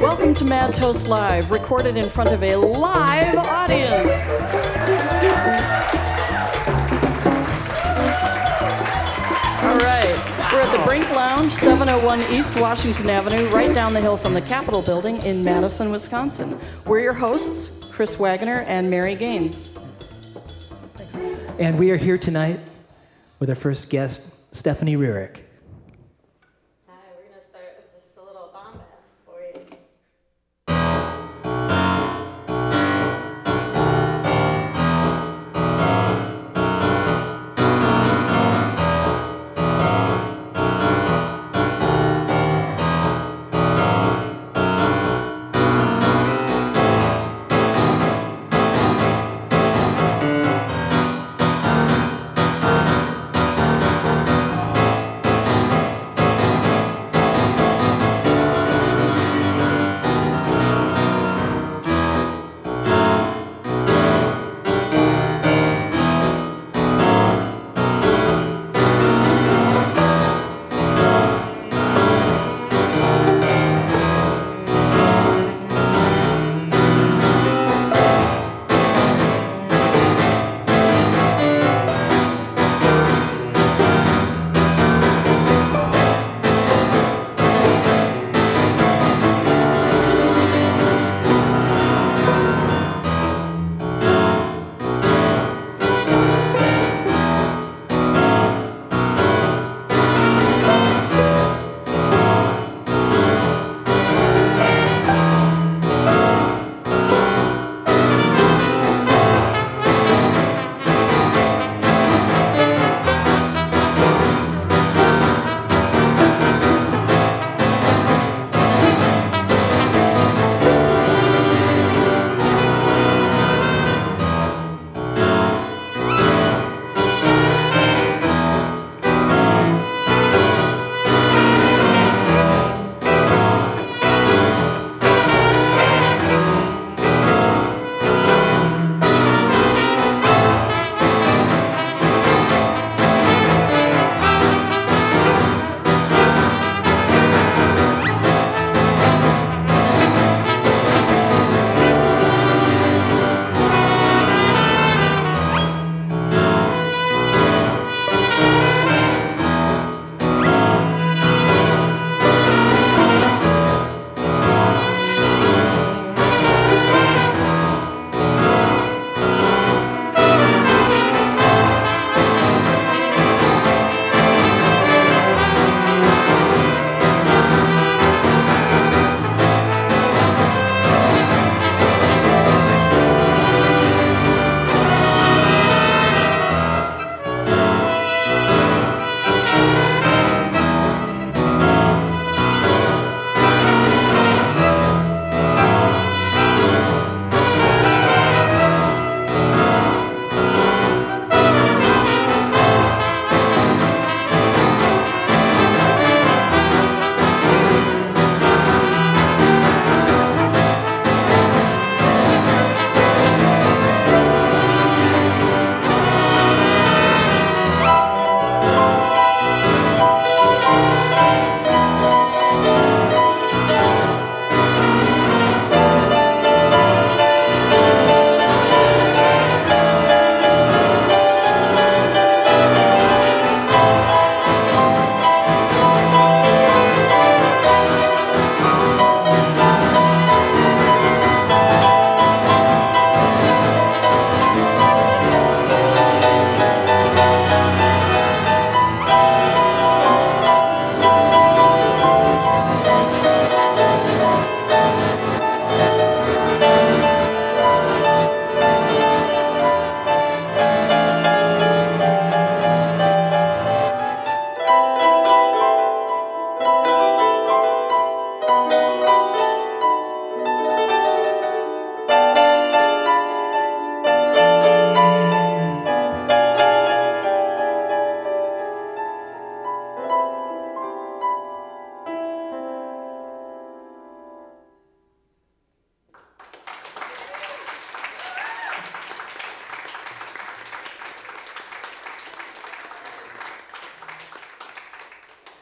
Welcome to Mad Toast Live, recorded in front of a live audience. All right, we're at the Brink Lounge, 701 East Washington Avenue, right down the hill from the Capitol Building in Madison, Wisconsin. We're your hosts, Chris Wagner and Mary Gaines. And we are here tonight with our first guest, Stephanie Rearick.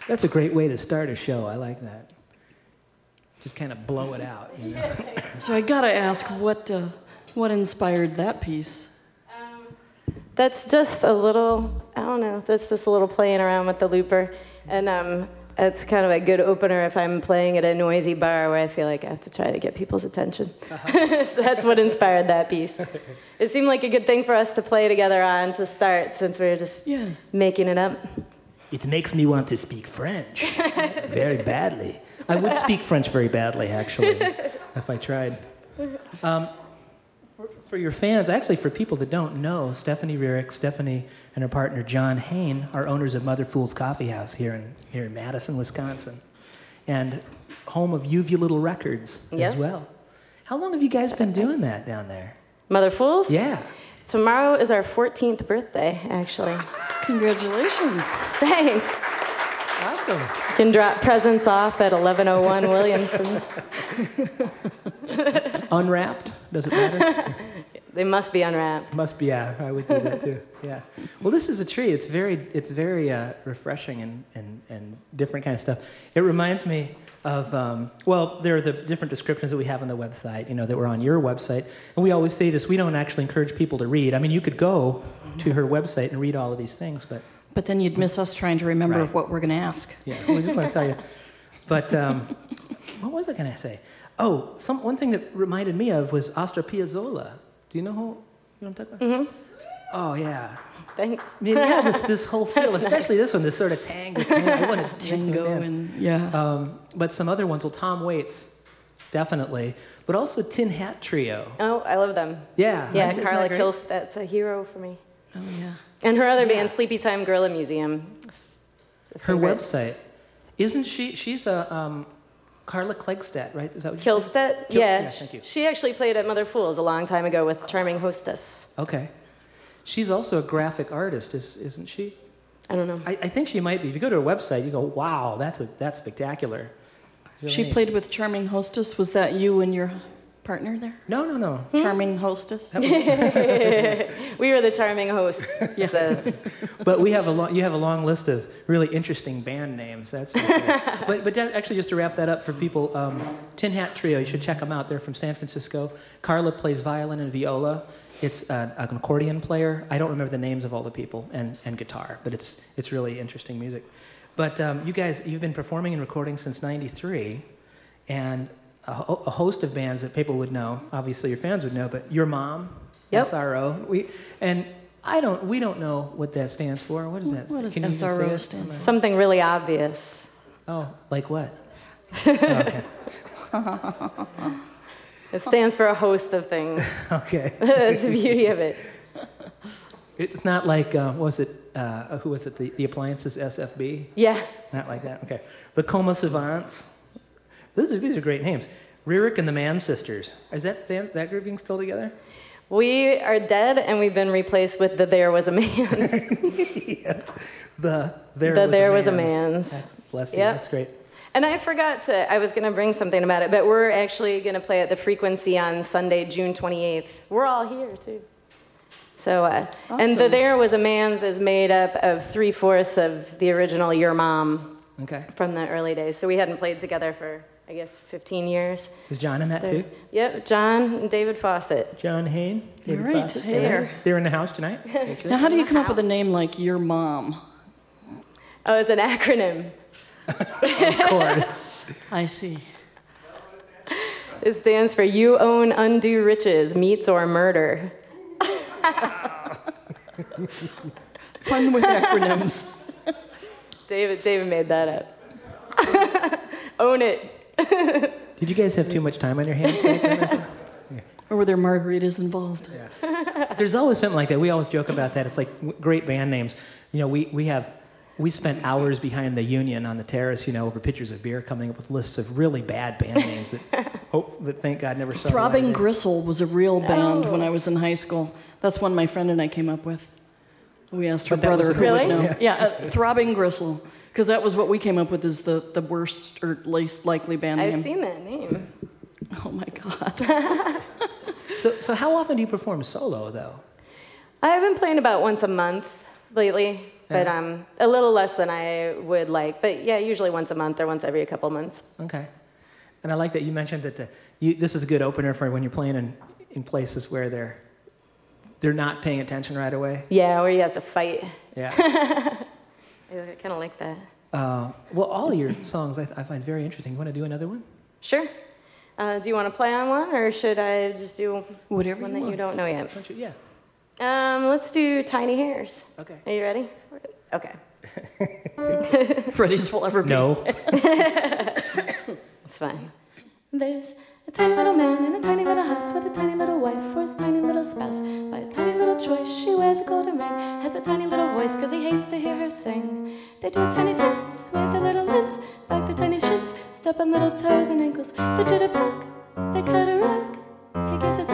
That's a great way to start a show. I like that. Just kind of blow it out. You know? So I gotta ask, what uh, what inspired that piece? Um, that's just a little, I don't know, that's just a little playing around with the looper. And um, it's kind of a good opener if I'm playing at a noisy bar where I feel like I have to try to get people's attention. so that's what inspired that piece. It seemed like a good thing for us to play together on to start since we were just Yeah. making it up. It makes me want to speak French very badly. I would speak French very badly, actually, if I tried. Um, for, for your fans, actually, for people that don't know, Stephanie Rearick, Stephanie and her partner John Hain are owners of Mother Fool's Coffee House here in, here in Madison, Wisconsin, and home of Uvulittle Records Yes. as well. How long have you guys been doing that down there? Mother Fools? Yeah. Tomorrow is our 14th birthday, actually. Congratulations. Thanks. Awesome. You can drop presents off at 1101 Williamson. Unwrapped? Does it matter? They must be unwrapped. Must be, yeah. I would do that too. Yeah. Well, this is a tree. It's very, it's very uh, refreshing and, and, and different kind of stuff. It reminds me of, um, well, there are the different descriptions that we have on the website, you know, that were on your website. And we always say this we don't actually encourage people to read. I mean, you could go to her website and read all of these things, but But then you'd miss us trying to remember Right. what we're gonna ask. yeah, we just want to tell you. But um, what was I going to say? Oh, some, one thing that reminded me of was Astor Piazzolla. Do you know who, you know what I'm talking about? Mm-hmm. Oh, yeah. Thanks. I mean, yeah, this, this whole feel, especially this one, this sort of tango. I want to Tango and yeah. Um, but some other ones, well, Tom Waits, definitely, but also Tin Hat Trio. Oh, I love them. Yeah, Yeah, right? Carla that a hero for me. oh yeah. And her other Yeah. band, Sleepytime Gorilla Museum. Her website, isn't she? She's a um, Carla Kihlstedt, right? Is that what? Kihlstedt? Kil- yeah. yeah, thank you. She actually played at Mother Fools a long time ago with Charming Hostess. Okay. She's also a graphic artist, is, isn't she? I don't know. I, I think she might be. If you go to her website, you go, "Wow, that's a that's spectacular." Really She neat. played with Charming Hostess. Was that you and your partner there? No, no, no. Charming Hostess. We were the charming hosts. says. but we have a long, you have a long list of really interesting band names. That's for but but that- actually, just to wrap that up for people, um, Tin Hat Trio, you should check them out. They're from San Francisco. Carla plays violin and viola. It's uh, an accordion player. I don't remember the names of all the people and, and guitar, but it's it's really interesting music. But um, you guys, you've been performing and recording since '93, and a, ho- a host of bands that people would know. Obviously, your fans would know, but your mom, Yep. SRO. We and I don't. We don't know what that stands for. What is that? What does Can you just say SRO stand for? Something really obvious. Oh, like what? Oh, okay. It stands for a host of things. okay. That's the beauty of it. It's not like uh, what was it? Uh, who was it? The, the appliances SFB. Yeah. Not like that. Okay. The Coma Savants. These are, these are great names. Rearick and the Man Sisters. Is that that grouping still together? We are dead and we've been replaced with the There Was a Man. yeah. The there The was There a Was a Man's. Man's. That's bless you. Yep. That's great. And I forgot to, I was going to bring something about it, but we're actually going to play at the Frequency on Sunday, June 28th. We're all here too. So, uh, and the There Was a Man's is made up of three fourths of the original Your Mom Okay. from the early days. So we hadn't played together for, I guess, 15 years. Is John in that So- too? Yep, John and David Fawcett. John Hain. You're David right. Fawcett. Hey They're- there. They're in the house tonight. Now, how do you the come up with a name like your mom? Oh, it's an acronym. Of course. I see. It stands for You Own Undue Riches, Meats or Murder. Fun with acronyms. David, David made that up. Own it. Did you guys have too much time on your hands back then or something? Or were there margaritas involved? Yeah. There's always something like that. We always joke about that. It's like great band names. You know, we, we have we spent hours behind the Union on the terrace, you know, over pitchers of beer, coming up with lists of really bad band names that hope that thank God never saw. the Throbbing. Gristle was a real band Oh. when I was in high school. That's one my friend and I came up with. We asked her But brother who Really? would know. Yeah, uh, Throbbing Gristle. Because that was what we came up with as the, the worst or least likely band name. I've seen that name. Oh my God. So, so how often do you perform solo though? I've been playing about once a month lately. But Yeah. um, a little less than I would like. But yeah, usually once a month or once every couple months. Okay. And I like that you mentioned that the, you, this is a good opener for when you're playing in, in places where they're they're not paying attention right away. Yeah, where you have to fight. Yeah. I kind of like that. uh, well, all your songs I, I find very interesting. You want to do another one? Sure. Uh, do you want to play on one, or should I just do Whatever one that you don't know yet? You? Yeah. Um, let's do Tiny Hairs. Okay. Are you ready? Okay. Ready as we'll ever be. No. It's fine. There's a tiny little man in a tiny little house with a tiny little wife for his tiny little spouse. By a tiny little choice, she wears a golden ring, has a tiny little voice because he hates to hear her sing. They do a tiny dance with their little limbs, back their tiny shins, step on little toes and ankles. The jitterbug, they cut a rug, he gives a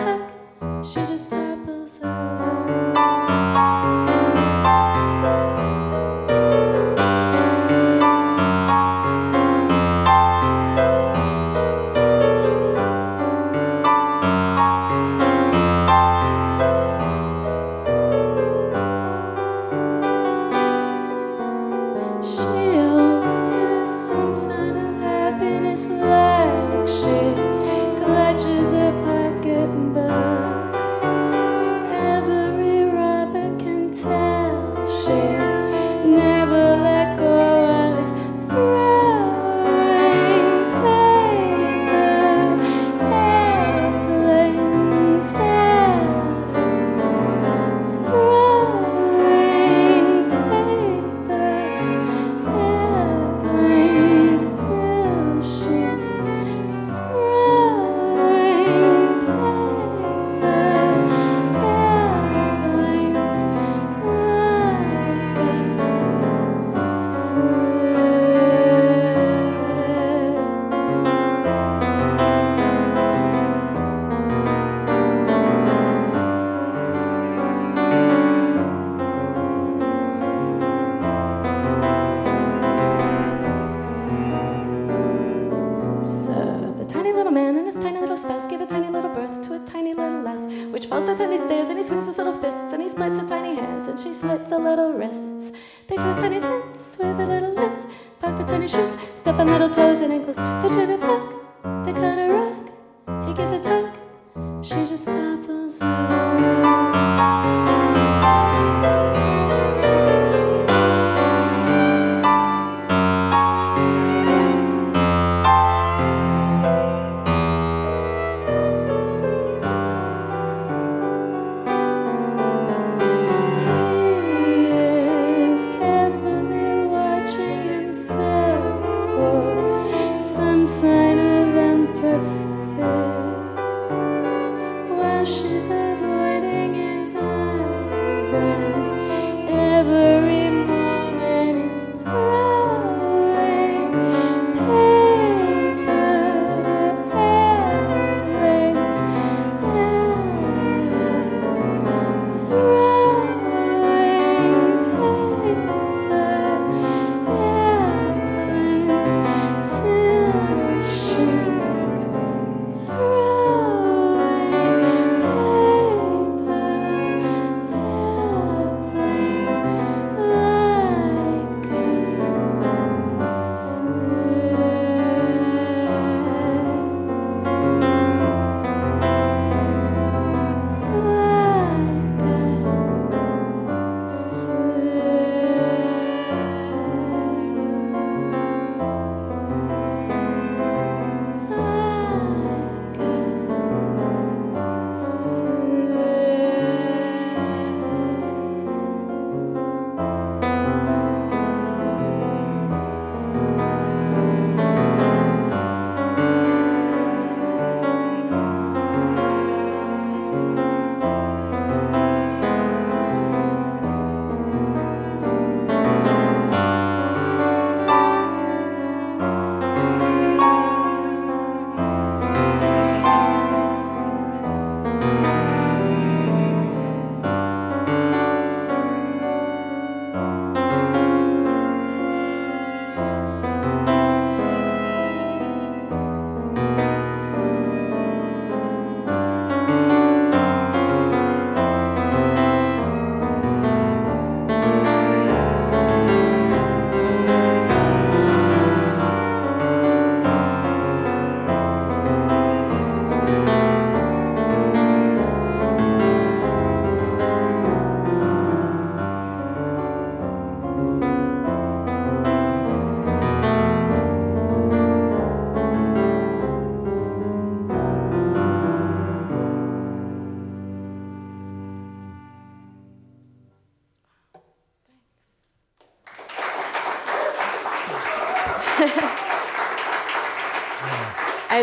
for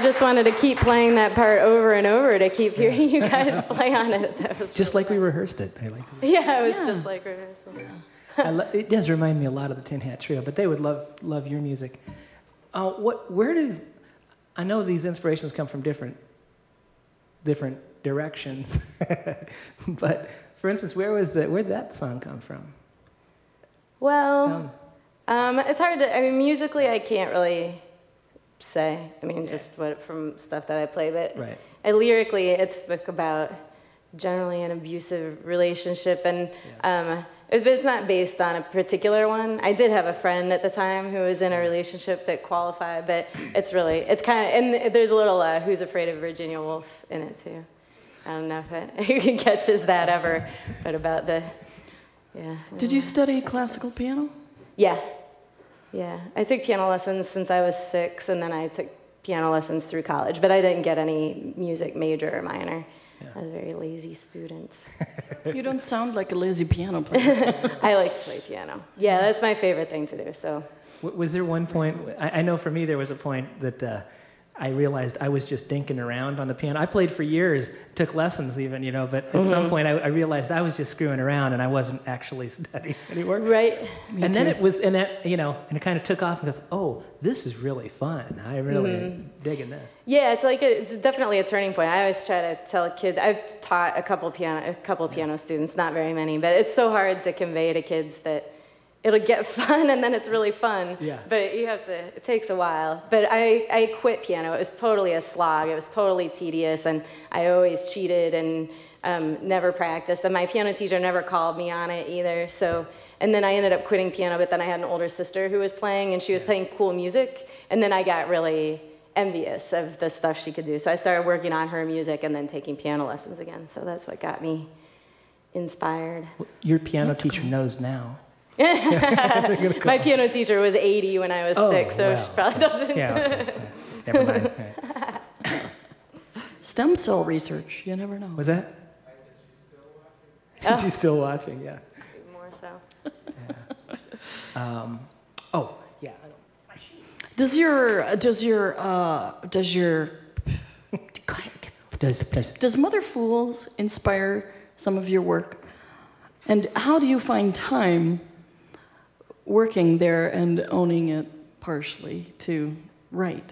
just wanted to keep playing that part over and over to keep hearing you guys play on it. That was Just like we rehearsed it. I like it. yeah, it was Yeah. just like rehearsal. Lo- it does remind me a lot of the Tin Hat Trio, but they would love love your music. Uh, what? Where did? I know these inspirations come from different different directions, but for instance, where was the where did that song come from? Well, um, it's hard to. I mean, musically, I can't really say. I mean, just what from stuff that I play, but right. I, lyrically, it's book about generally an abusive relationship, and um, it, it's not based on a particular one. I did have a friend at the time who was in a relationship that qualified, but it's really, it's kind of, and there's a little uh, "Who's Afraid of Virginia Woolf" in it too. I don't know if it catches that ever, but about the, yeah. Did you study classical piano? Yeah. Yeah. I took piano lessons since I was six, and then I took piano lessons through college, but I didn't get any music major or minor. I was a very lazy student. You don't sound like a lazy piano player. I like to play piano. Yeah, that's my favorite thing to do. So, W- Was there one point? I, I know for me there was a point that uh, I realized I was just dinking around on the piano. I played for years, took lessons even, you know, but at Mm-hmm. some point I, I realized I was just screwing around and I wasn't actually studying anymore. right? Me and then it was, and that, you know, and it kind of took off and goes, oh, this is really fun. I really Mm-hmm. digging this. Yeah, it's like a, it's definitely a turning point. I always try to tell kids. I've taught a couple piano, a couple piano students, not very many, but it's so hard to convey to kids that it'll get fun and then it's really fun. Yeah. But you have to. It takes a while. But I, I quit piano. It was totally a slog. It was totally tedious, and I always cheated and um, never practiced. And my piano teacher never called me on it either. So. And then I ended up quitting piano, but then I had an older sister who was playing, and she was playing cool music. And then I got really envious of the stuff she could do. So I started working on her music and then taking piano lessons again. So that's what got me inspired. Your piano teacher knows now. My piano teacher was 80 when I was Oh, six, so wow. she probably doesn't. Yeah, okay. yeah. Never mind. Right. Stem cell research, you never know. Was that? She's still watching, yeah. More so. Um, oh, yeah. Does your does your uh, does your Does, does, does Mother Fools inspire some of your work? And how do you find time working there and owning it partially to write?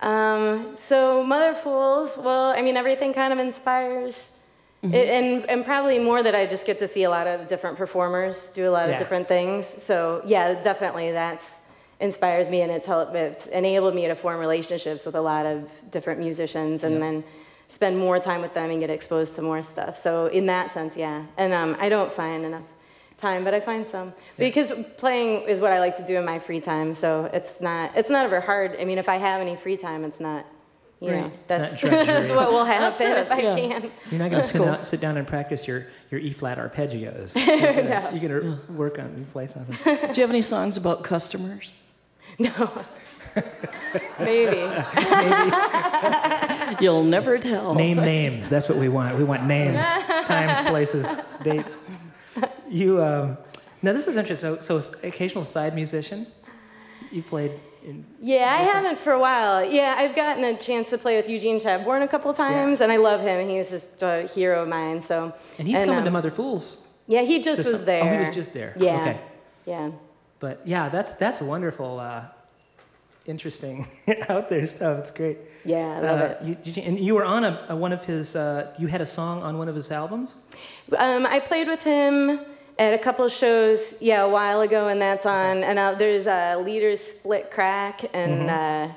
Um, so Mother Fools, well, I mean, everything kind of inspires. Mm-hmm. It, and, and probably more that I just get to see a lot of different performers do a lot Yeah. of different things. So yeah, definitely that's inspires me and it's helped it's enabled me to form relationships with a lot of different musicians and Yeah. then spend more time with them and get exposed to more stuff. So in that sense, yeah. And um, I don't find enough time, but I find some because playing is what I like to do in my free time. So it's not it's not ever hard. I mean, if I have any free time, it's not. You know, that's, not drudgery. that's what will happen if I yeah. can. You're not going to sit, cool. down, sit down and practice your, your E flat arpeggios. You're gonna, you're gonna work on you play something. Do you have any songs about customers? No. Maybe. You'll never tell. Name names. That's what we want. We want names, times, places, dates. You um, now this is interesting. So, so occasional side musician. You played in. Yeah, I haven't for a while. Yeah, I've gotten a chance to play with Eugene Chadbourne a couple times, and I love him. He's just a hero of mine. So. And he's coming to um, Mother Fools. Yeah, he just this- was there. Oh, he was just there. Yeah. Okay. Yeah. But yeah, that's that's wonderful. Uh, interesting out there stuff. It's great. Yeah, I love Uh, it. you, you- and you were on a, a one of his. Uh, you had a song on one of his albums. Um, I played with him at a couple of shows, yeah, a while ago, and that's on. And uh, there's a Leaders Split Crack, and uh,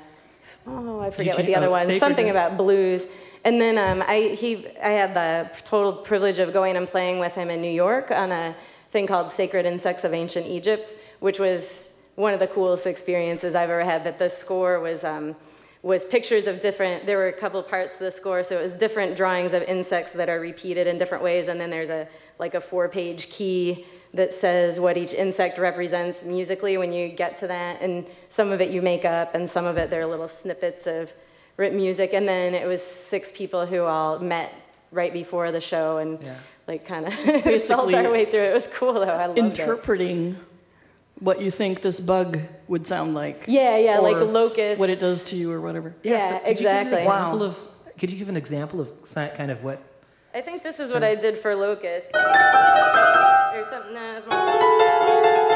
oh, I forget Mm-hmm. you what the other one. Something and- about blues. And then um, I he I had the total privilege of going and playing with him in New York on a thing called Sacred Insects of Ancient Egypt, which was one of the coolest experiences I've ever had. But the score was. Um, was pictures of different there were a couple parts to the score so it was different drawings of insects that are repeated in different ways and then there's a like a four page key that says what each insect represents musically when you get to that and some of it you make up and some of it there are little snippets of written music and then it was six people who all met right before the show and Yeah. like kind of felt our way through it was cool though i loved it Interpreting what you think this bug would sound like. Yeah, yeah, like or locust. What it does to you or whatever. Yeah, so could you give an exactly. example Wow. of, could you give an example of kind of what? I think this is what I did for locust. Or something. No, it's more-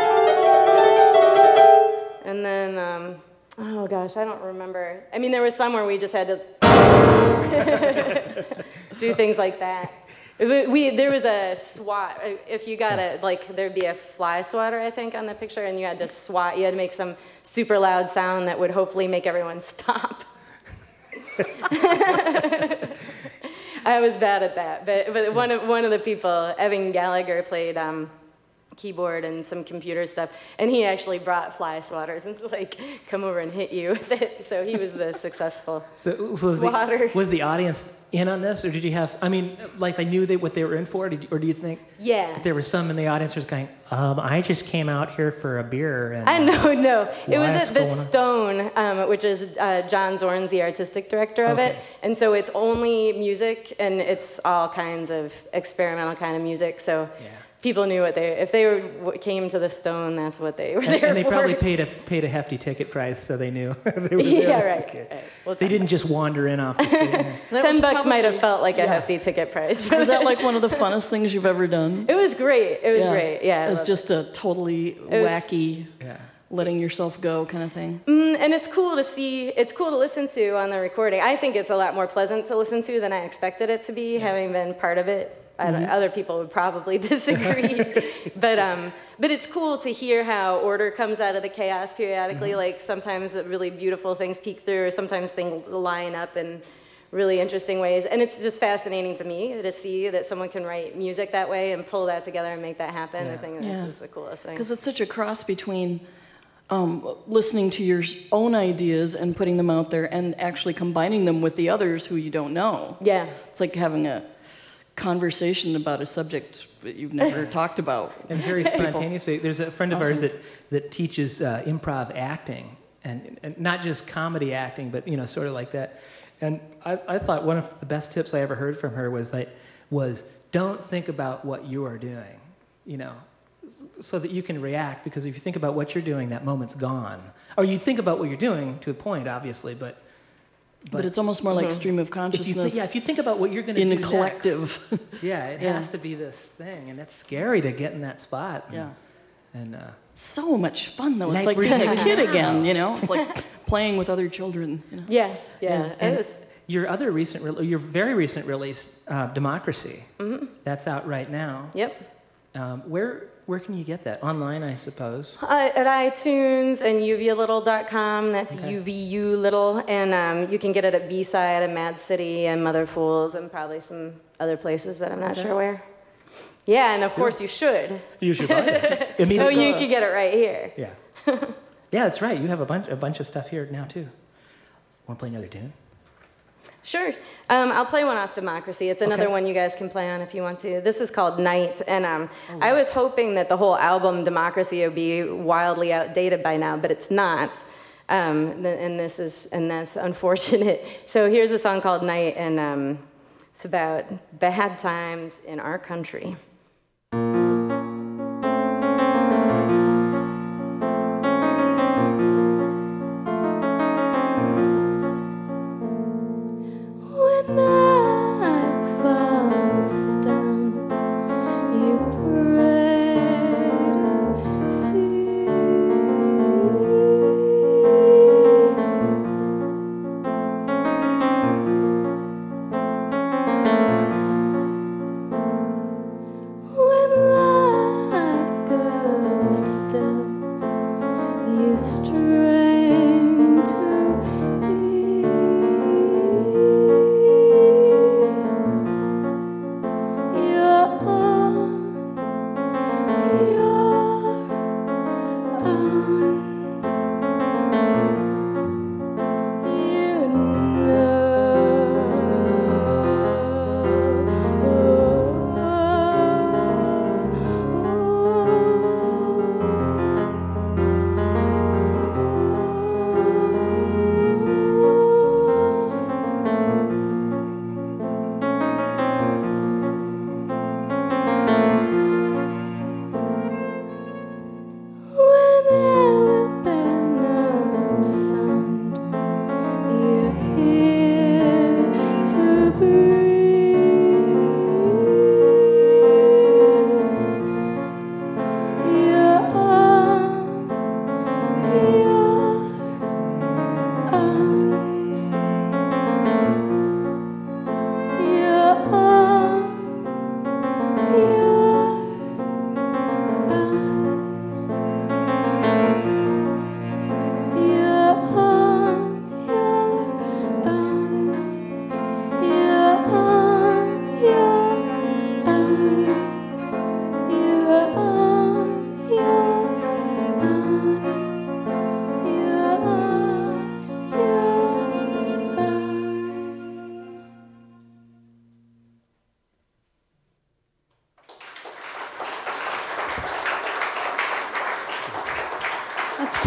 And then, um, oh gosh, I don't remember. I mean, there was some where we just had to do things like that. We, there was a swat. If you got a like, there'd be a fly swatter, I think, on the picture, and you had to swat. You had to make some super loud sound that would hopefully make everyone stop. I was bad at that, but but one of one of the people, Evan Gallagher, played um, keyboard and some computer stuff, and he actually brought fly swatters and like come over and hit you with it. So he was the successful. So was Swatter. the, was the audience in on this, or did you have? I mean, like they knew they, what they were in for, or, did, or do you think Yeah. there was some in the audience who was going, um, "I just came out here for a beer"? And, I know, no. It was at the? Stone, um, which is uh, John Zorn's the artistic director of it, and so it's only music and it's all kinds of experimental kind of music. So Yeah. People knew what they if they were, came to the Stone, that's what they were And, there and they for. probably paid a paid a hefty ticket price, so they knew. they were there. yeah, right. Okay. right. Well, They didn't just wander in off the street. Ten was bucks might have felt like a hefty ticket price. Was that like one of the funnest things you've ever done? it was great. It was great. Yeah. It was loved just a totally It was- wacky, yeah. letting yourself go kind of thing. Mm, and it's cool to see. It's cool to listen to on the recording. I think it's a lot more pleasant to listen to than I expected it to be, having been part of it. I don't, Other people would probably disagree, but um, but it's cool to hear how order comes out of the chaos periodically. Like sometimes really beautiful things peek through, or sometimes things line up in really interesting ways. And it's just fascinating to me to see that someone can write music that way and pull that together and make that happen. I think Yeah. this is the coolest thing. Because it's such a cross between um, listening to your own ideas and putting them out there and actually combining them with the others who you don't know. Yeah. It's like having a conversation about a subject that you've never talked about. and very spontaneously. There's a friend of ours that, that teaches uh, improv acting, and, and not just comedy acting, but you know, sort of like that. And I, I thought one of the best tips I ever heard from her was like, was don't think about what you are doing, you know, so that you can react. Because if you think about what you're doing, that moment's gone. Or you think about what you're doing to a point, obviously, but But, it's almost more like stream of if you consciousness yeah, if you think about what you're going to do in do a collective. next, yeah, it Yeah. has to be this thing, and it's scary to get in that spot. and- yeah. and uh, So much fun though. It's Like like being a kid again, you know? It's like playing with other children. You know? Yeah. Yeah. And, and is. your other recent, re- your very recent release, uh, Democracy, Mm-hmm. that's out right now. Yep. Um, where where can you get that? Online, I suppose. Uh, at iTunes and uvulittle.com. That's Okay. UVU Little. And um, you can get it at B-Side and Mad City and Mother Fools and probably some other places that I'm not sure where. Yeah, and of course you should. You should buy it. Mean, Oh, you could get it right here. Yeah. yeah, that's right. You have a bunch a bunch of stuff here now too. Want to play another tune? Sure. Um, I'll play one off Democracy. It's another Okay. one you guys can play on if you want to. This is called Night, and um, I was hoping that the whole album Democracy would be wildly outdated by now, but it's not. Um, and this is and that's unfortunate. So here's a song called Night, and um, it's about bad times in our country.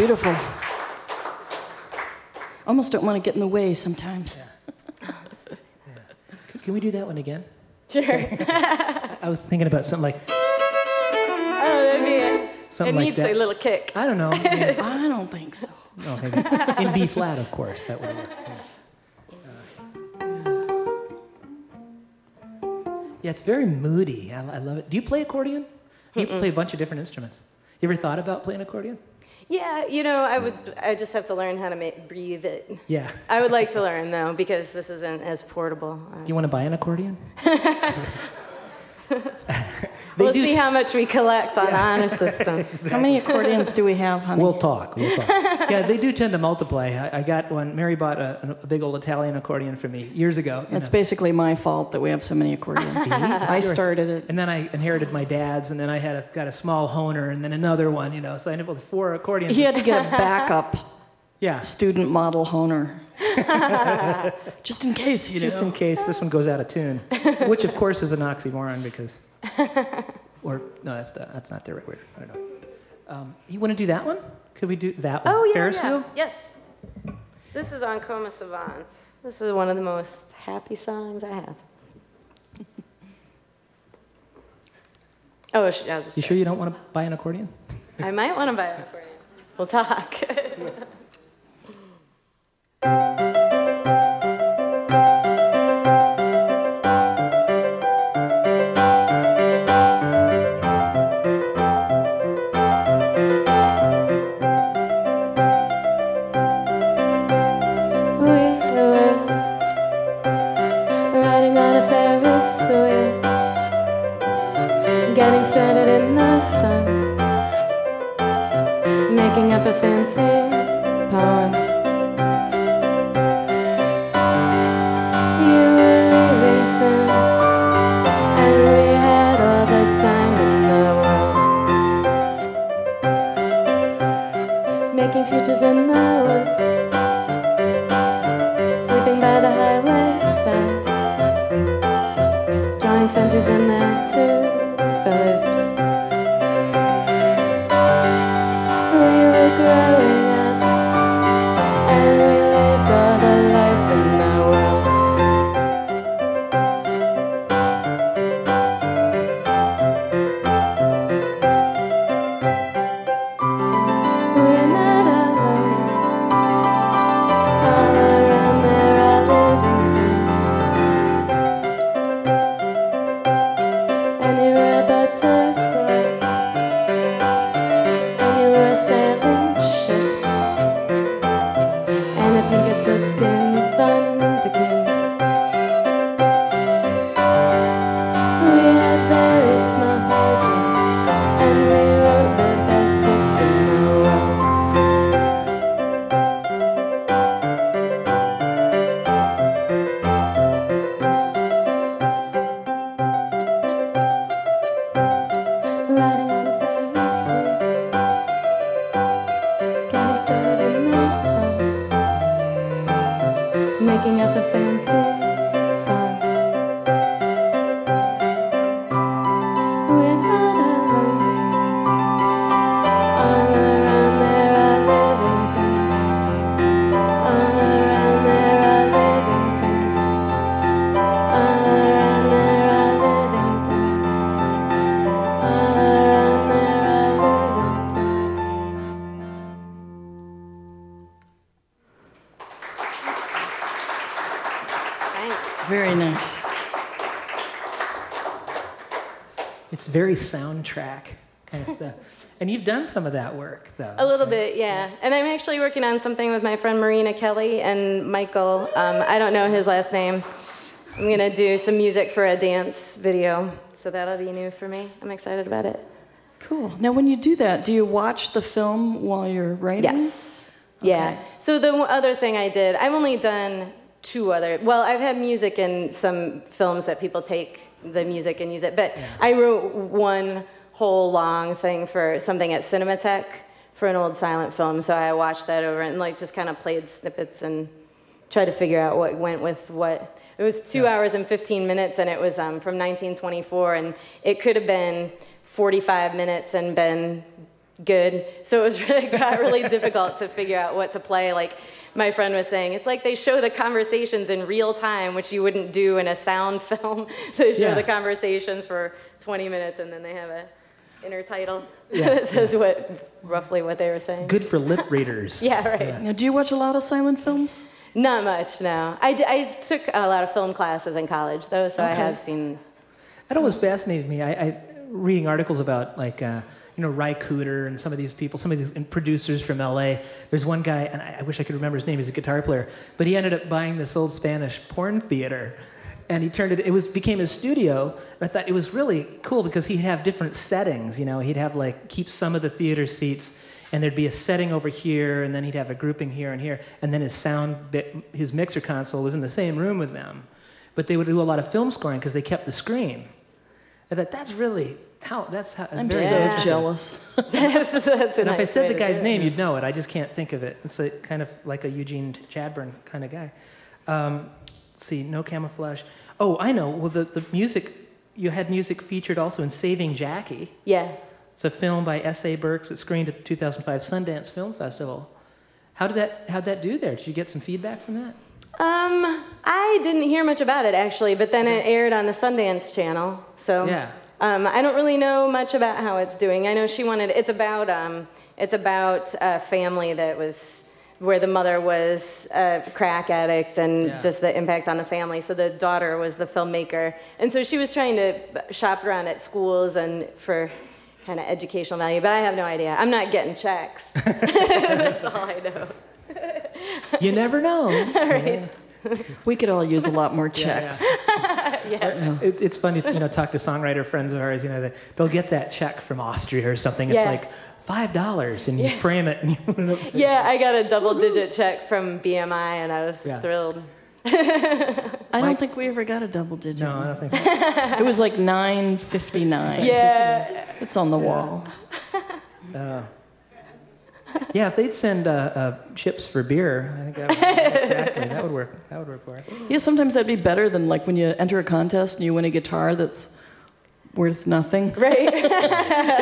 Beautiful. Almost don't want to get in the way sometimes. C- Can we do that one again? Sure. I I was thinking about something like oh, that'd be it. something it like needs that. a little kick. I don't know. I I don't think so. oh, maybe. In B flat, of course. That would work. Yeah. It's very moody. I, I love it. Do you play accordion? You play a bunch of different instruments. You ever thought about playing accordion? Yeah, you know, I would. I just have to learn how to make, breathe it. Yeah. I would like to learn though, because this isn't as portable. You want to buy an accordion? They we'll do see t- how much we collect on Honor System. How many accordions do we have, honey? We'll talk. We'll talk. yeah, they do tend to multiply. I, I got one. Mary bought a, a big old Italian accordion for me years ago. you That's know. basically my fault that we have so many accordions. I started it. And then I inherited my dad's, and then I had a, got a small Hohner, and then another one. You know, so I ended up with four accordions. He had to get a backup yeah, student model Hohner. Just in case, you just know. in case this one goes out of tune, which of course is an oxymoron because, or no, that's the, that's not the right word. I don't know. Um, you want to do that one? Could we do that one? Oh yeah, Ferris yeah. wheel. Yes. This is on Coma Savants. This is one of the most happy songs I have. oh, sh- I'll just. You sure you don't want to buy an accordion? I might want to buy an accordion. We'll talk. The world, making soundtrack kind of stuff. And you've done some of that work, though. A little bit, yeah. And I'm actually working on something with my friend Marina Kelly and Michael. Um, I don't know his last name. I'm gonna do some music for a dance video, so that'll be new for me. I'm excited about it. Cool. Now, when you do that, do you watch the film while you're writing? Yes. Yeah. So the other thing I did, I've only done two other. Well, I've had music in some films that people take the music and use it, but I wrote one whole long thing for something at Cinematheque for an old silent film. So I watched that over and like just kind of played snippets and tried to figure out what went with what. It was two hours and 15 minutes, and it was um, from 1924, and it could have been 45 minutes and been good. So it was really got really difficult to figure out what to play. Like my friend was saying, it's like they show the conversations in real time, which you wouldn't do in a sound film. so they show Yeah. the conversations for 20 minutes, and then they have a inner title Yeah. that says what roughly what they were saying. Good for lip readers. Yeah, right. Now, do you watch a lot of silent films? Not much, no. I, d- I took a lot of film classes in college, though, so I have seen. That always fascinated me. I, I reading articles about like uh, you know Ry Cooder and some of these people, some of these producers from L.A. There's one guy, and I, I wish I could remember his name. He's a guitar player, but he ended up buying this old Spanish porn theater, and he turned it. It was became his studio. I thought it was really cool because he'd have different settings. You know, he'd have like keep some of the theater seats. And there'd be a setting over here, and then he'd have a grouping here and here, and then his sound bit, his mixer console was in the same room with them. But they would do a lot of film scoring because they kept the screen. I thought that's really how that's how. I'm very so Yeah. jealous. that's, that's And if I said the guy's name, you'd know it. I just can't think of it. It's a, kind of like a Eugene Chadbourne kind of guy. Um, see, no camouflage. Oh, I know. Well, the, the music, you had music featured also in Saving Jackie. Yeah. It's a film by S.A. Burks that screened at the 2005 Sundance Film Festival. How did that, how'd that do there? Did you get some feedback from that? Um, I didn't hear much about it actually, but then it aired on the Sundance Channel. So Yeah. um, I don't really know much about how it's doing. I know she wanted. It's about um, it's about a family that was where the mother was a crack addict and Yeah. just the impact on the family. So the daughter was the filmmaker, and so she was trying to shop around at schools and for kind of educational value. But I have no idea. I'm not getting checks. That's all I know. You never know. right. We could all use a lot more checks. Yeah. It's, it's funny, you know, talk to songwriter friends of ours, you know, they, they'll get that check from Austria or something. It's Yeah. Like $5 and you frame it and you put it up. Yeah, I got a double digit check from BMI and I was Yeah. thrilled. I don't think we ever got a double digit. No, I don't think. We It was like 9.59. Yeah. It's on the wall. Uh, yeah, if they'd send uh, uh, chips for beer, I think that would, exactly that would work. That would work for it. Yeah, sometimes that'd be better than like when you enter a contest and you win a guitar that's worth nothing. Right.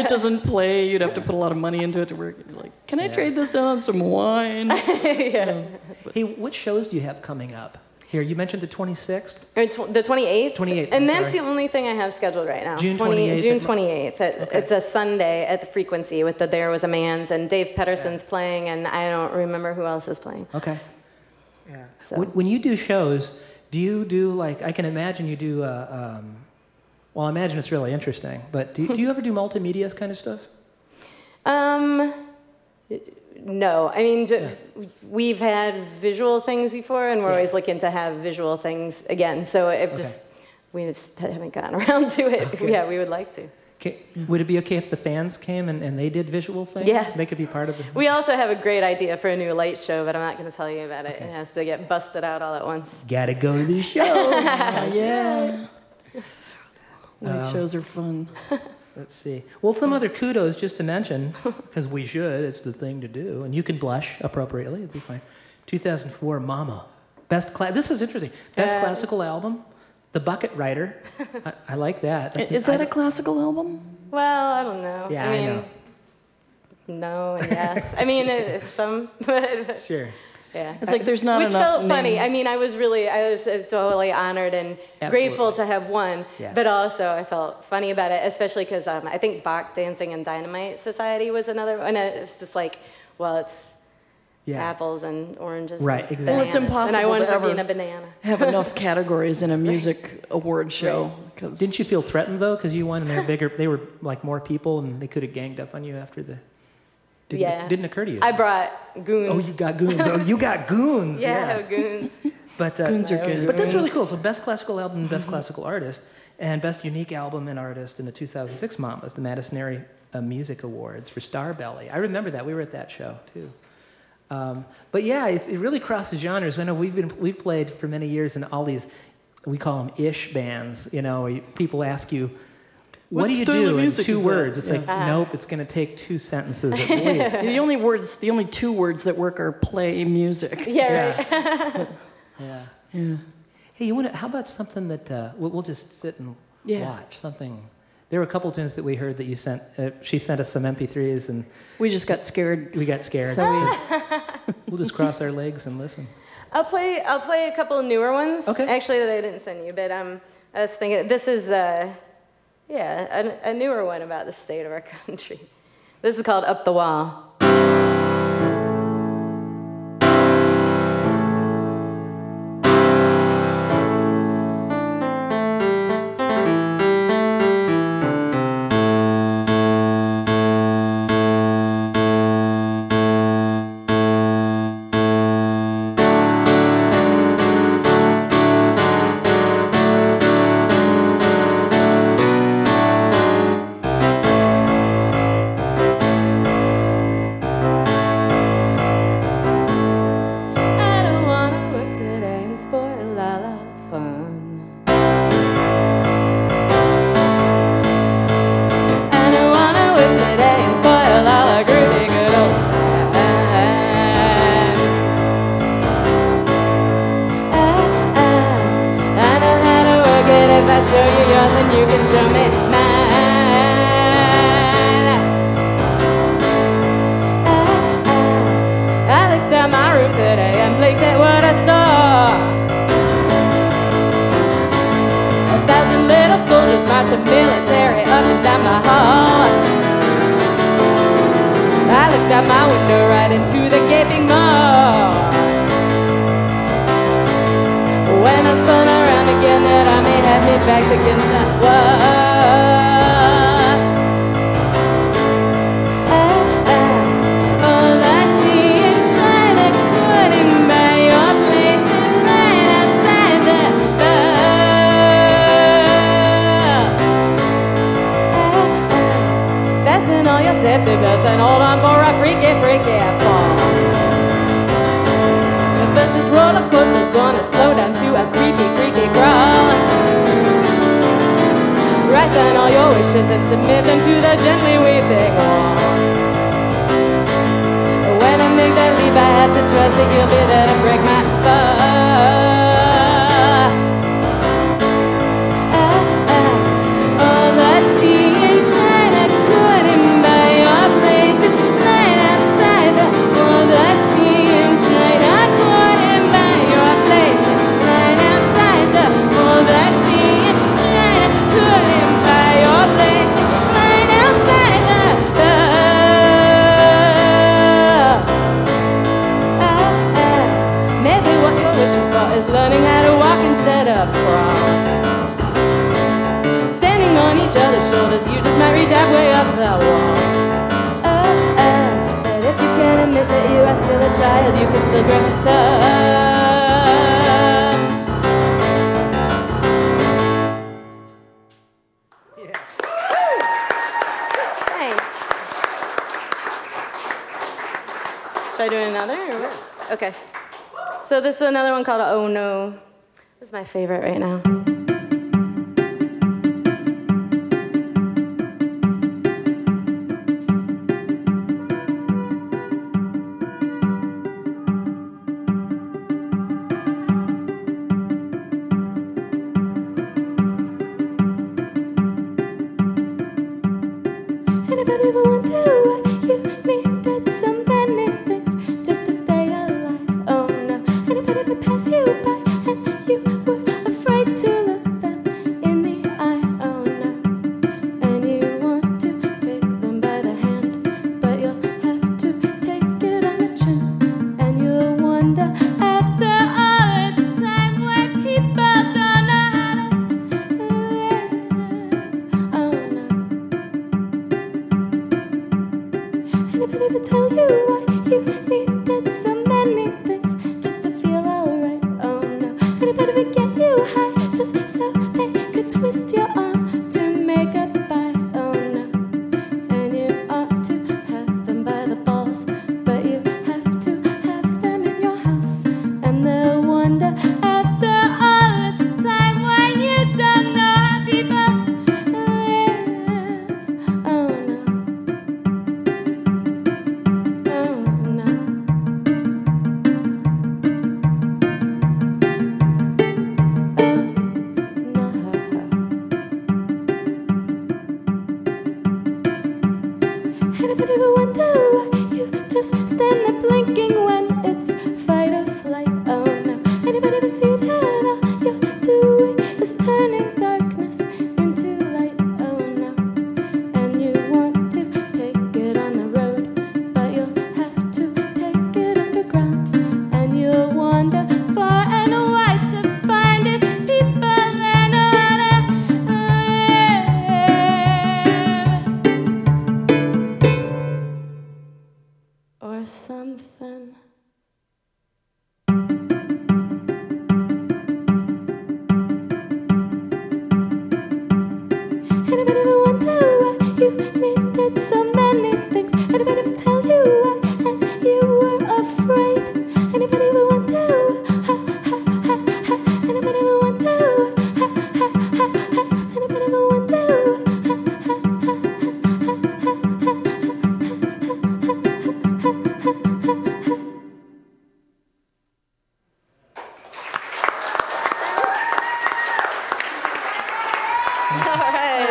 it doesn't play. You'd have to put a lot of money into it to work. You're like, can I Yeah. trade this on some wine? yeah. Hey, what shows do you have coming up? Here, you mentioned the 26th. Or tw- the 28th? 28th, I'm And that's sorry. the only thing I have scheduled right now. June 20 28th June 28th. It- Okay. It's a Sunday at the Frequency with the There Was a Man's, and Dave Pedersen's playing, and I don't remember who else is playing. Okay. Yeah. So- When, when you do shows, do you do like, I can imagine you do, uh, um, well, I imagine it's really interesting, but do, you- do you ever do multimedia kind of stuff? Um, no. I mean, ju- we've had visual things before, and we're Yeah. always looking to have visual things again. So it Okay. just we just haven't gotten around to it. Okay. Yeah, we would like to. Okay. Would it be okay if the fans came and, and they did visual things? Yes. They could be part of the. We also have a great idea for a new light show, but I'm not going to tell you about it. Okay. It has to get busted out all at once. Gotta go to the show. Uh, yeah. Light Um, shows are fun. Let's see. Well, some other kudos just to mention, because we should. It's the thing to do, and you can blush appropriately. It'd be fine. 2004, Mama, best class. This is interesting. Best Uh, classical album, The Bucket Rider. I, I like that. I- Is that I- a classical album? Well, I don't know. Yeah, I I mean, know. no and yes. I mean, it, it's some. but Sure. Yeah. It's like there's not Which enough felt funny. name- I mean, I was really, I was uh, totally honored and grateful to have won. Yeah. But also, I felt funny about it, especially because um, I think Bach Dancing and Dynamite Society was another one. And it's just like, well, it's Yeah. apples and oranges. Right, and exactly. Well, it's bananas. And I impossible won to for ever- being a banana. Have enough categories in a music award show. 'cause- Didn't you feel threatened though, because you won and they're bigger? They were like more people, and they could have ganged up on you after the. Didn't, Yeah. Didn't occur to you. I brought goons. Oh, you got goons. Oh, you got goons. yeah, goons. But uh, Goons are good. But that's really cool. So best classical album, best classical artist, and best unique album and artist in the 2006 Mamas, the Madison Area uh, Music Awards for Starbelly. I remember that. We were at that show too. Um, but yeah, it's, it really crosses genres. I know we've been we've played for many years in all these we call them ish bands. You know, where you- people ask you. What, What do you style do in two words? It's Yeah. like, Ah. nope, it's going to take two sentences at least. the only words, the only two words that work are play music. Yeah, right. yeah. Yeah. Hey, you want to? How about something that uh, we'll, we'll just sit and Yeah. watch something? there were a couple tunes that we heard that you sent. Uh, she sent us some MP3s, and We just got scared. we got scared. So we... we'll just cross our legs and listen. I'll play. I'll play a couple of newer ones. Okay. Actually, that I didn't send you, but um, I was thinking this is uh, yeah, a, a newer one about the state of our country. This is called "Up the Wall." Show you yours and you can show me mine. I I looked at my room today and blinked at what I saw. A thousand little soldiers marching military up and down my hall. I looked out my window right into the gaping maw. When I spun around again, that I may have me back against that wall. Safety belts and hold on for a freaky, freaky fall. The this roller coaster's gonna slow down to a creepy, creepy crawl. Write down all your wishes and submit them to the gently weeping wall. When I make that leap, I have to trust that you'll be there to break my fall. Standing on each other's shoulders, you just might reach halfway up the wall. Oh, oh, but if you can admit that you are still a child, you can still grow tough. Thanks. Should I do another? Or what? Okay. So this is another one called Oh No. This is my favorite right now.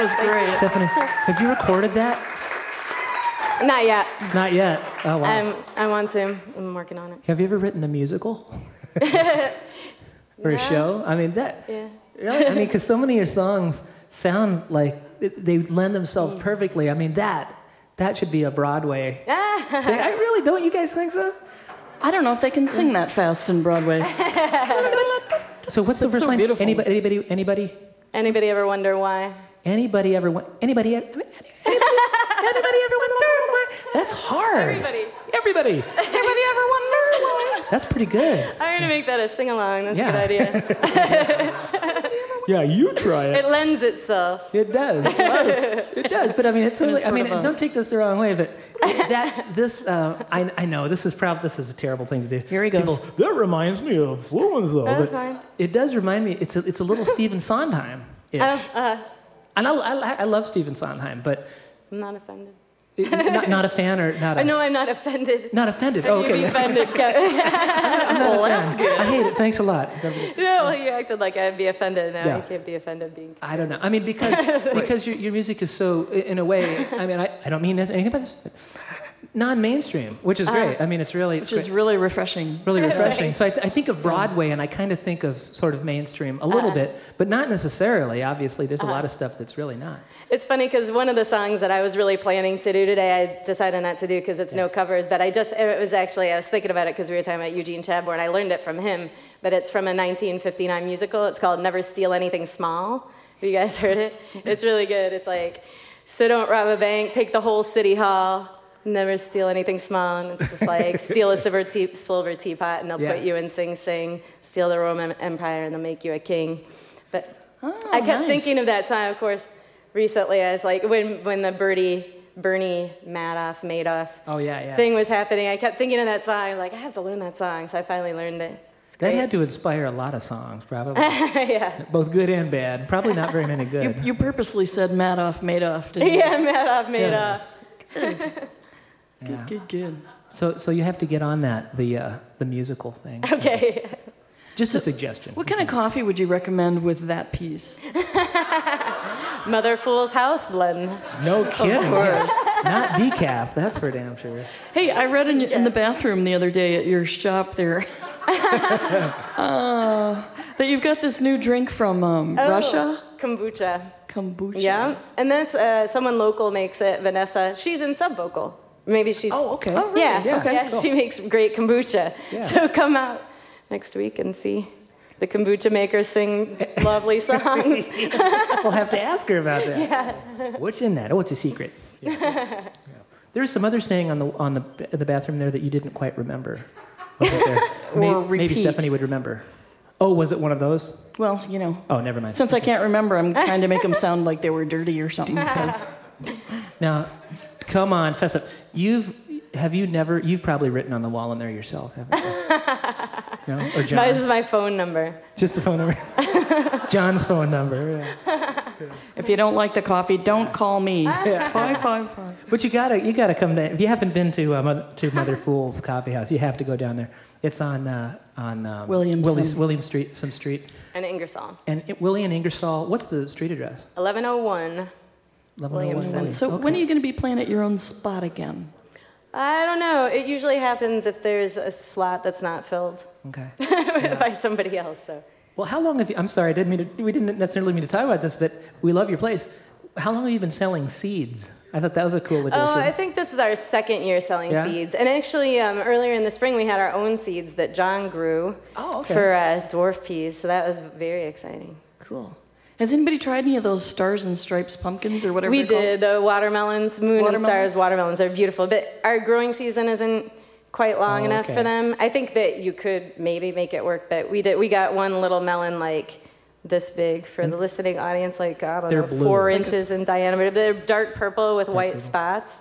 Was great. Stephanie, have you recorded that? Not yet. Not yet. Oh wow. Um, I want to. I'm working on it. have you ever written a musical or a No. show? I mean that. Yeah. Really? I mean, because so many of your songs sound like they lend Mm. themselves perfectly. I mean that that should be a Broadway. thing. I really don't. You guys think so? I don't know if they can sing that fast in Broadway. So what's the It's first so line? beautiful. Anybody? Anybody? Anybody? Anybody ever wonder why? Anybody ever went? Anybody? Anybody, anybody ever wonder why? That's hard. Everybody. Everybody. Anybody ever wonder why? That's pretty good. I'm gonna make that a sing along. That's Yeah. a good idea. Yeah, you try it It lends itself. It does. It does. It does. But I mean, it's totally. it's I mean, a- don't take this the wrong way, but that this. Uh, I, I know this is probably this is a terrible thing to do. Here he goes. People, that reminds me of so and so. That's But fine. it does remind me. It's a, it's a little Stephen Sondheim. Oh, uh, And I, I, I love Stephen Sondheim, but I'm not offended. not, not a fan or not a, I know I'm not offended. not offended. Oh, okay. offended. I'm not Well, that's fan. I hate it. Thanks a lot. no, well, you acted like I'd be offended. Now Yeah. I can't be offended being. I don't know. I mean, because because your, your music is so, in a way. I mean, I, I don't mean anything but this. Non-mainstream, which is ah, great. I mean, it's really it's Which is really refreshing. really refreshing. So I, th- I think of Broadway, and I kind of think of sort of mainstream a little uh-huh. bit, but not necessarily. Obviously, there's a uh-huh. lot of stuff that's really not. It's funny because one of the songs that I was really planning to do today, I decided not to do because it's no covers. But I just, it was actually, I was thinking about it because we were talking about Eugene Chadbourne. I learned it from him, but it's from a 1959 musical. It's called Never Steal Anything Small. Have you guys heard it? It's really good. It's like, so don't rob a bank, take the whole city hall, never steal anything small. And it's just like, steal a silver, tea, silver teapot and they'll Yeah. put you in Sing Sing, steal the Roman Empire and they'll make you a king. But Oh, I kept nice. thinking of that time, of course, recently. I was like, when, when the Bertie, Bernie Madoff, Madoff Oh yeah, yeah. thing was happening, I kept thinking of that song. Like, I have to learn that song. So I finally learned it. That had to inspire a lot of songs, probably, yeah. both good and bad. Probably not very many good. you purposely said Madoff, Madoff, didn't you? Yeah, Madoff, Yeah. Madoff. Yeah. Good, good. So, so you have to get on that the uh, the musical thing. Okay. Just a suggestion. What kind of coffee would you recommend with that piece? Mother Fool's House blend. No kidding. Of course. Not decaf. That's for damn sure. Hey, I read in, in the bathroom the other day at your shop there uh, that you've got this new drink from um, Oh, Russia, Kombucha. kombucha. Yeah. And that's uh, someone local makes it, Vanessa. She's in sub vocal. Maybe she's. Oh, okay. Oh, really? Yeah, Yeah, okay. yeah, cool. she makes great kombucha. Yeah. So come out next week and see the kombucha makers sing lovely songs. We'll have to ask her about that. Yeah. What's in that? Oh, it's a secret. Yeah. Yeah. There's some other saying on the on the the bathroom there that you didn't quite remember. wasn't Or maybe repeat. Stephanie would remember. Oh, was it one of those? Well, you know, Oh, never mind. since I can't remember, I'm trying to make them sound like they were dirty or something. 'cause- Now, come on, fess up. You've have you never? You've probably written on the wall in there yourself, haven't you? No, or this is my phone number. Just the phone number. John's phone number. Yeah. if you don't like the coffee, don't call me. Yeah. Five, five, five. But you gotta you gotta come down. If you haven't been to uh, Mother, to Mother Fool's Coffee House, you have to go down there. It's on uh, on um. Willy's, William Street, some street. And Ingersoll. And it, Willy and Ingersoll. What's the street address? 1101. 1101 Williamson. Willy. So Okay. when are you going to be playing at your own spot again? I don't know. It usually happens if there's a slot that's not filled Okay. by somebody else. So Well, how long have you? I'm sorry, I didn't mean to, we didn't necessarily mean to talk about this, but we love your place. How long have you been selling seeds? I thought that was a cool addition. Oh, I think this is our second year selling Yeah? seeds. And actually, um, earlier in the spring, we had our own seeds that John grew Oh, okay. for uh, dwarf peas. So that was very exciting. Cool. Has anybody tried any of those stars and stripes pumpkins or whatever? we they're called? did the watermelons, moon and Watermelons? stars watermelons. are beautiful, but our growing season isn't quite long Oh, enough okay. for them. I think that you could maybe make it work, but we did. We got one little melon like this big for the mm. listening audience, like I don't They're know, blue. four Like inches in diameter. They're dark purple with white spots.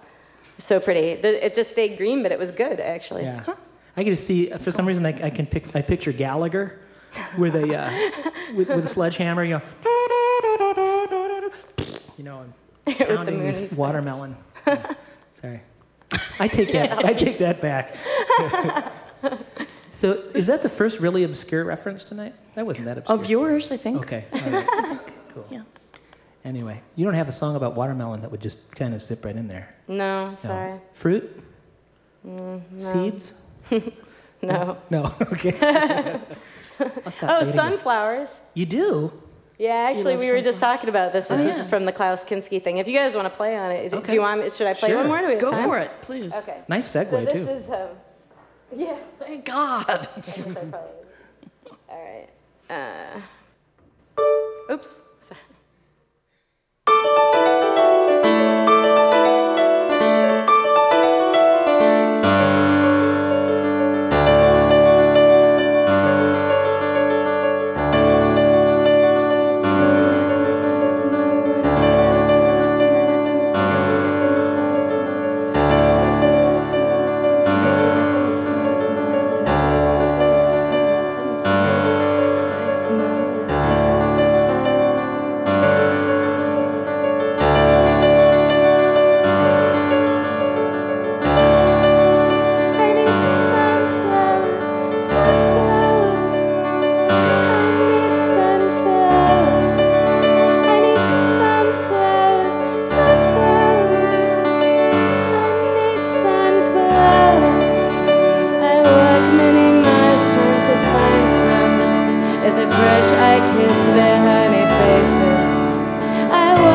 So pretty. The- It just stayed green, but it was good actually. Yeah. I can see, for some reason, I, I can pick, I picture Gallagher with a, uh, with, with a sledgehammer, you know, you know, and the pounding moon these watermelon. Yeah. Sorry. I take that, I take that back. so is that the first really obscure reference tonight? That wasn't that obscure. Of yours, I think. Okay. right. Cool. Yeah. Anyway, you don't have a song about watermelon that would just kind of sit right in there. No, No. sorry. Fruit? Mm, Seeds? No. No. Okay. Oh, sunflowers. You do? Yeah, actually, we were just talking about this. This Oh, is from the Klaus Kinski thing. If you guys want to play on it, do Okay. you want? me- Should I play Sure. one more? Do we have Go time? for it, please. Okay. Nice segue, So this too. is um, yeah. Thank God. I guess I probably- All right. Uh, oops. Sorry. If fresh I kiss their honey faces. I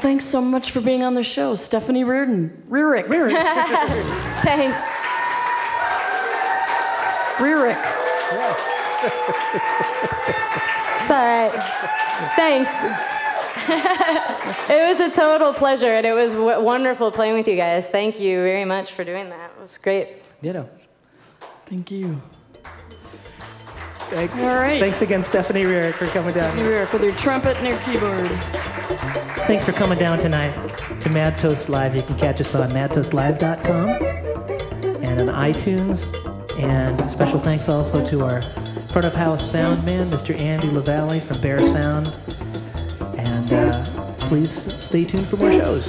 thanks so much for being on the show, Stephanie Reardon. Rearick. Rearick. Thanks. Rearick. All right. Thanks. It was a total pleasure, and it was w- wonderful playing with you guys. Thank you very much for doing that. It was great. Ditto. Thank you. Thank- All right. Thanks again, Stephanie Rearick, for coming down. New York with your trumpet and your keyboard. Thanks for coming down tonight to Mad Toast Live. You can catch us on madtoastlive.com and on iTunes. And special thanks also to our front of house sound man, Mr. Andy LaValle from Bear Sound. And uh, please stay tuned for more shows.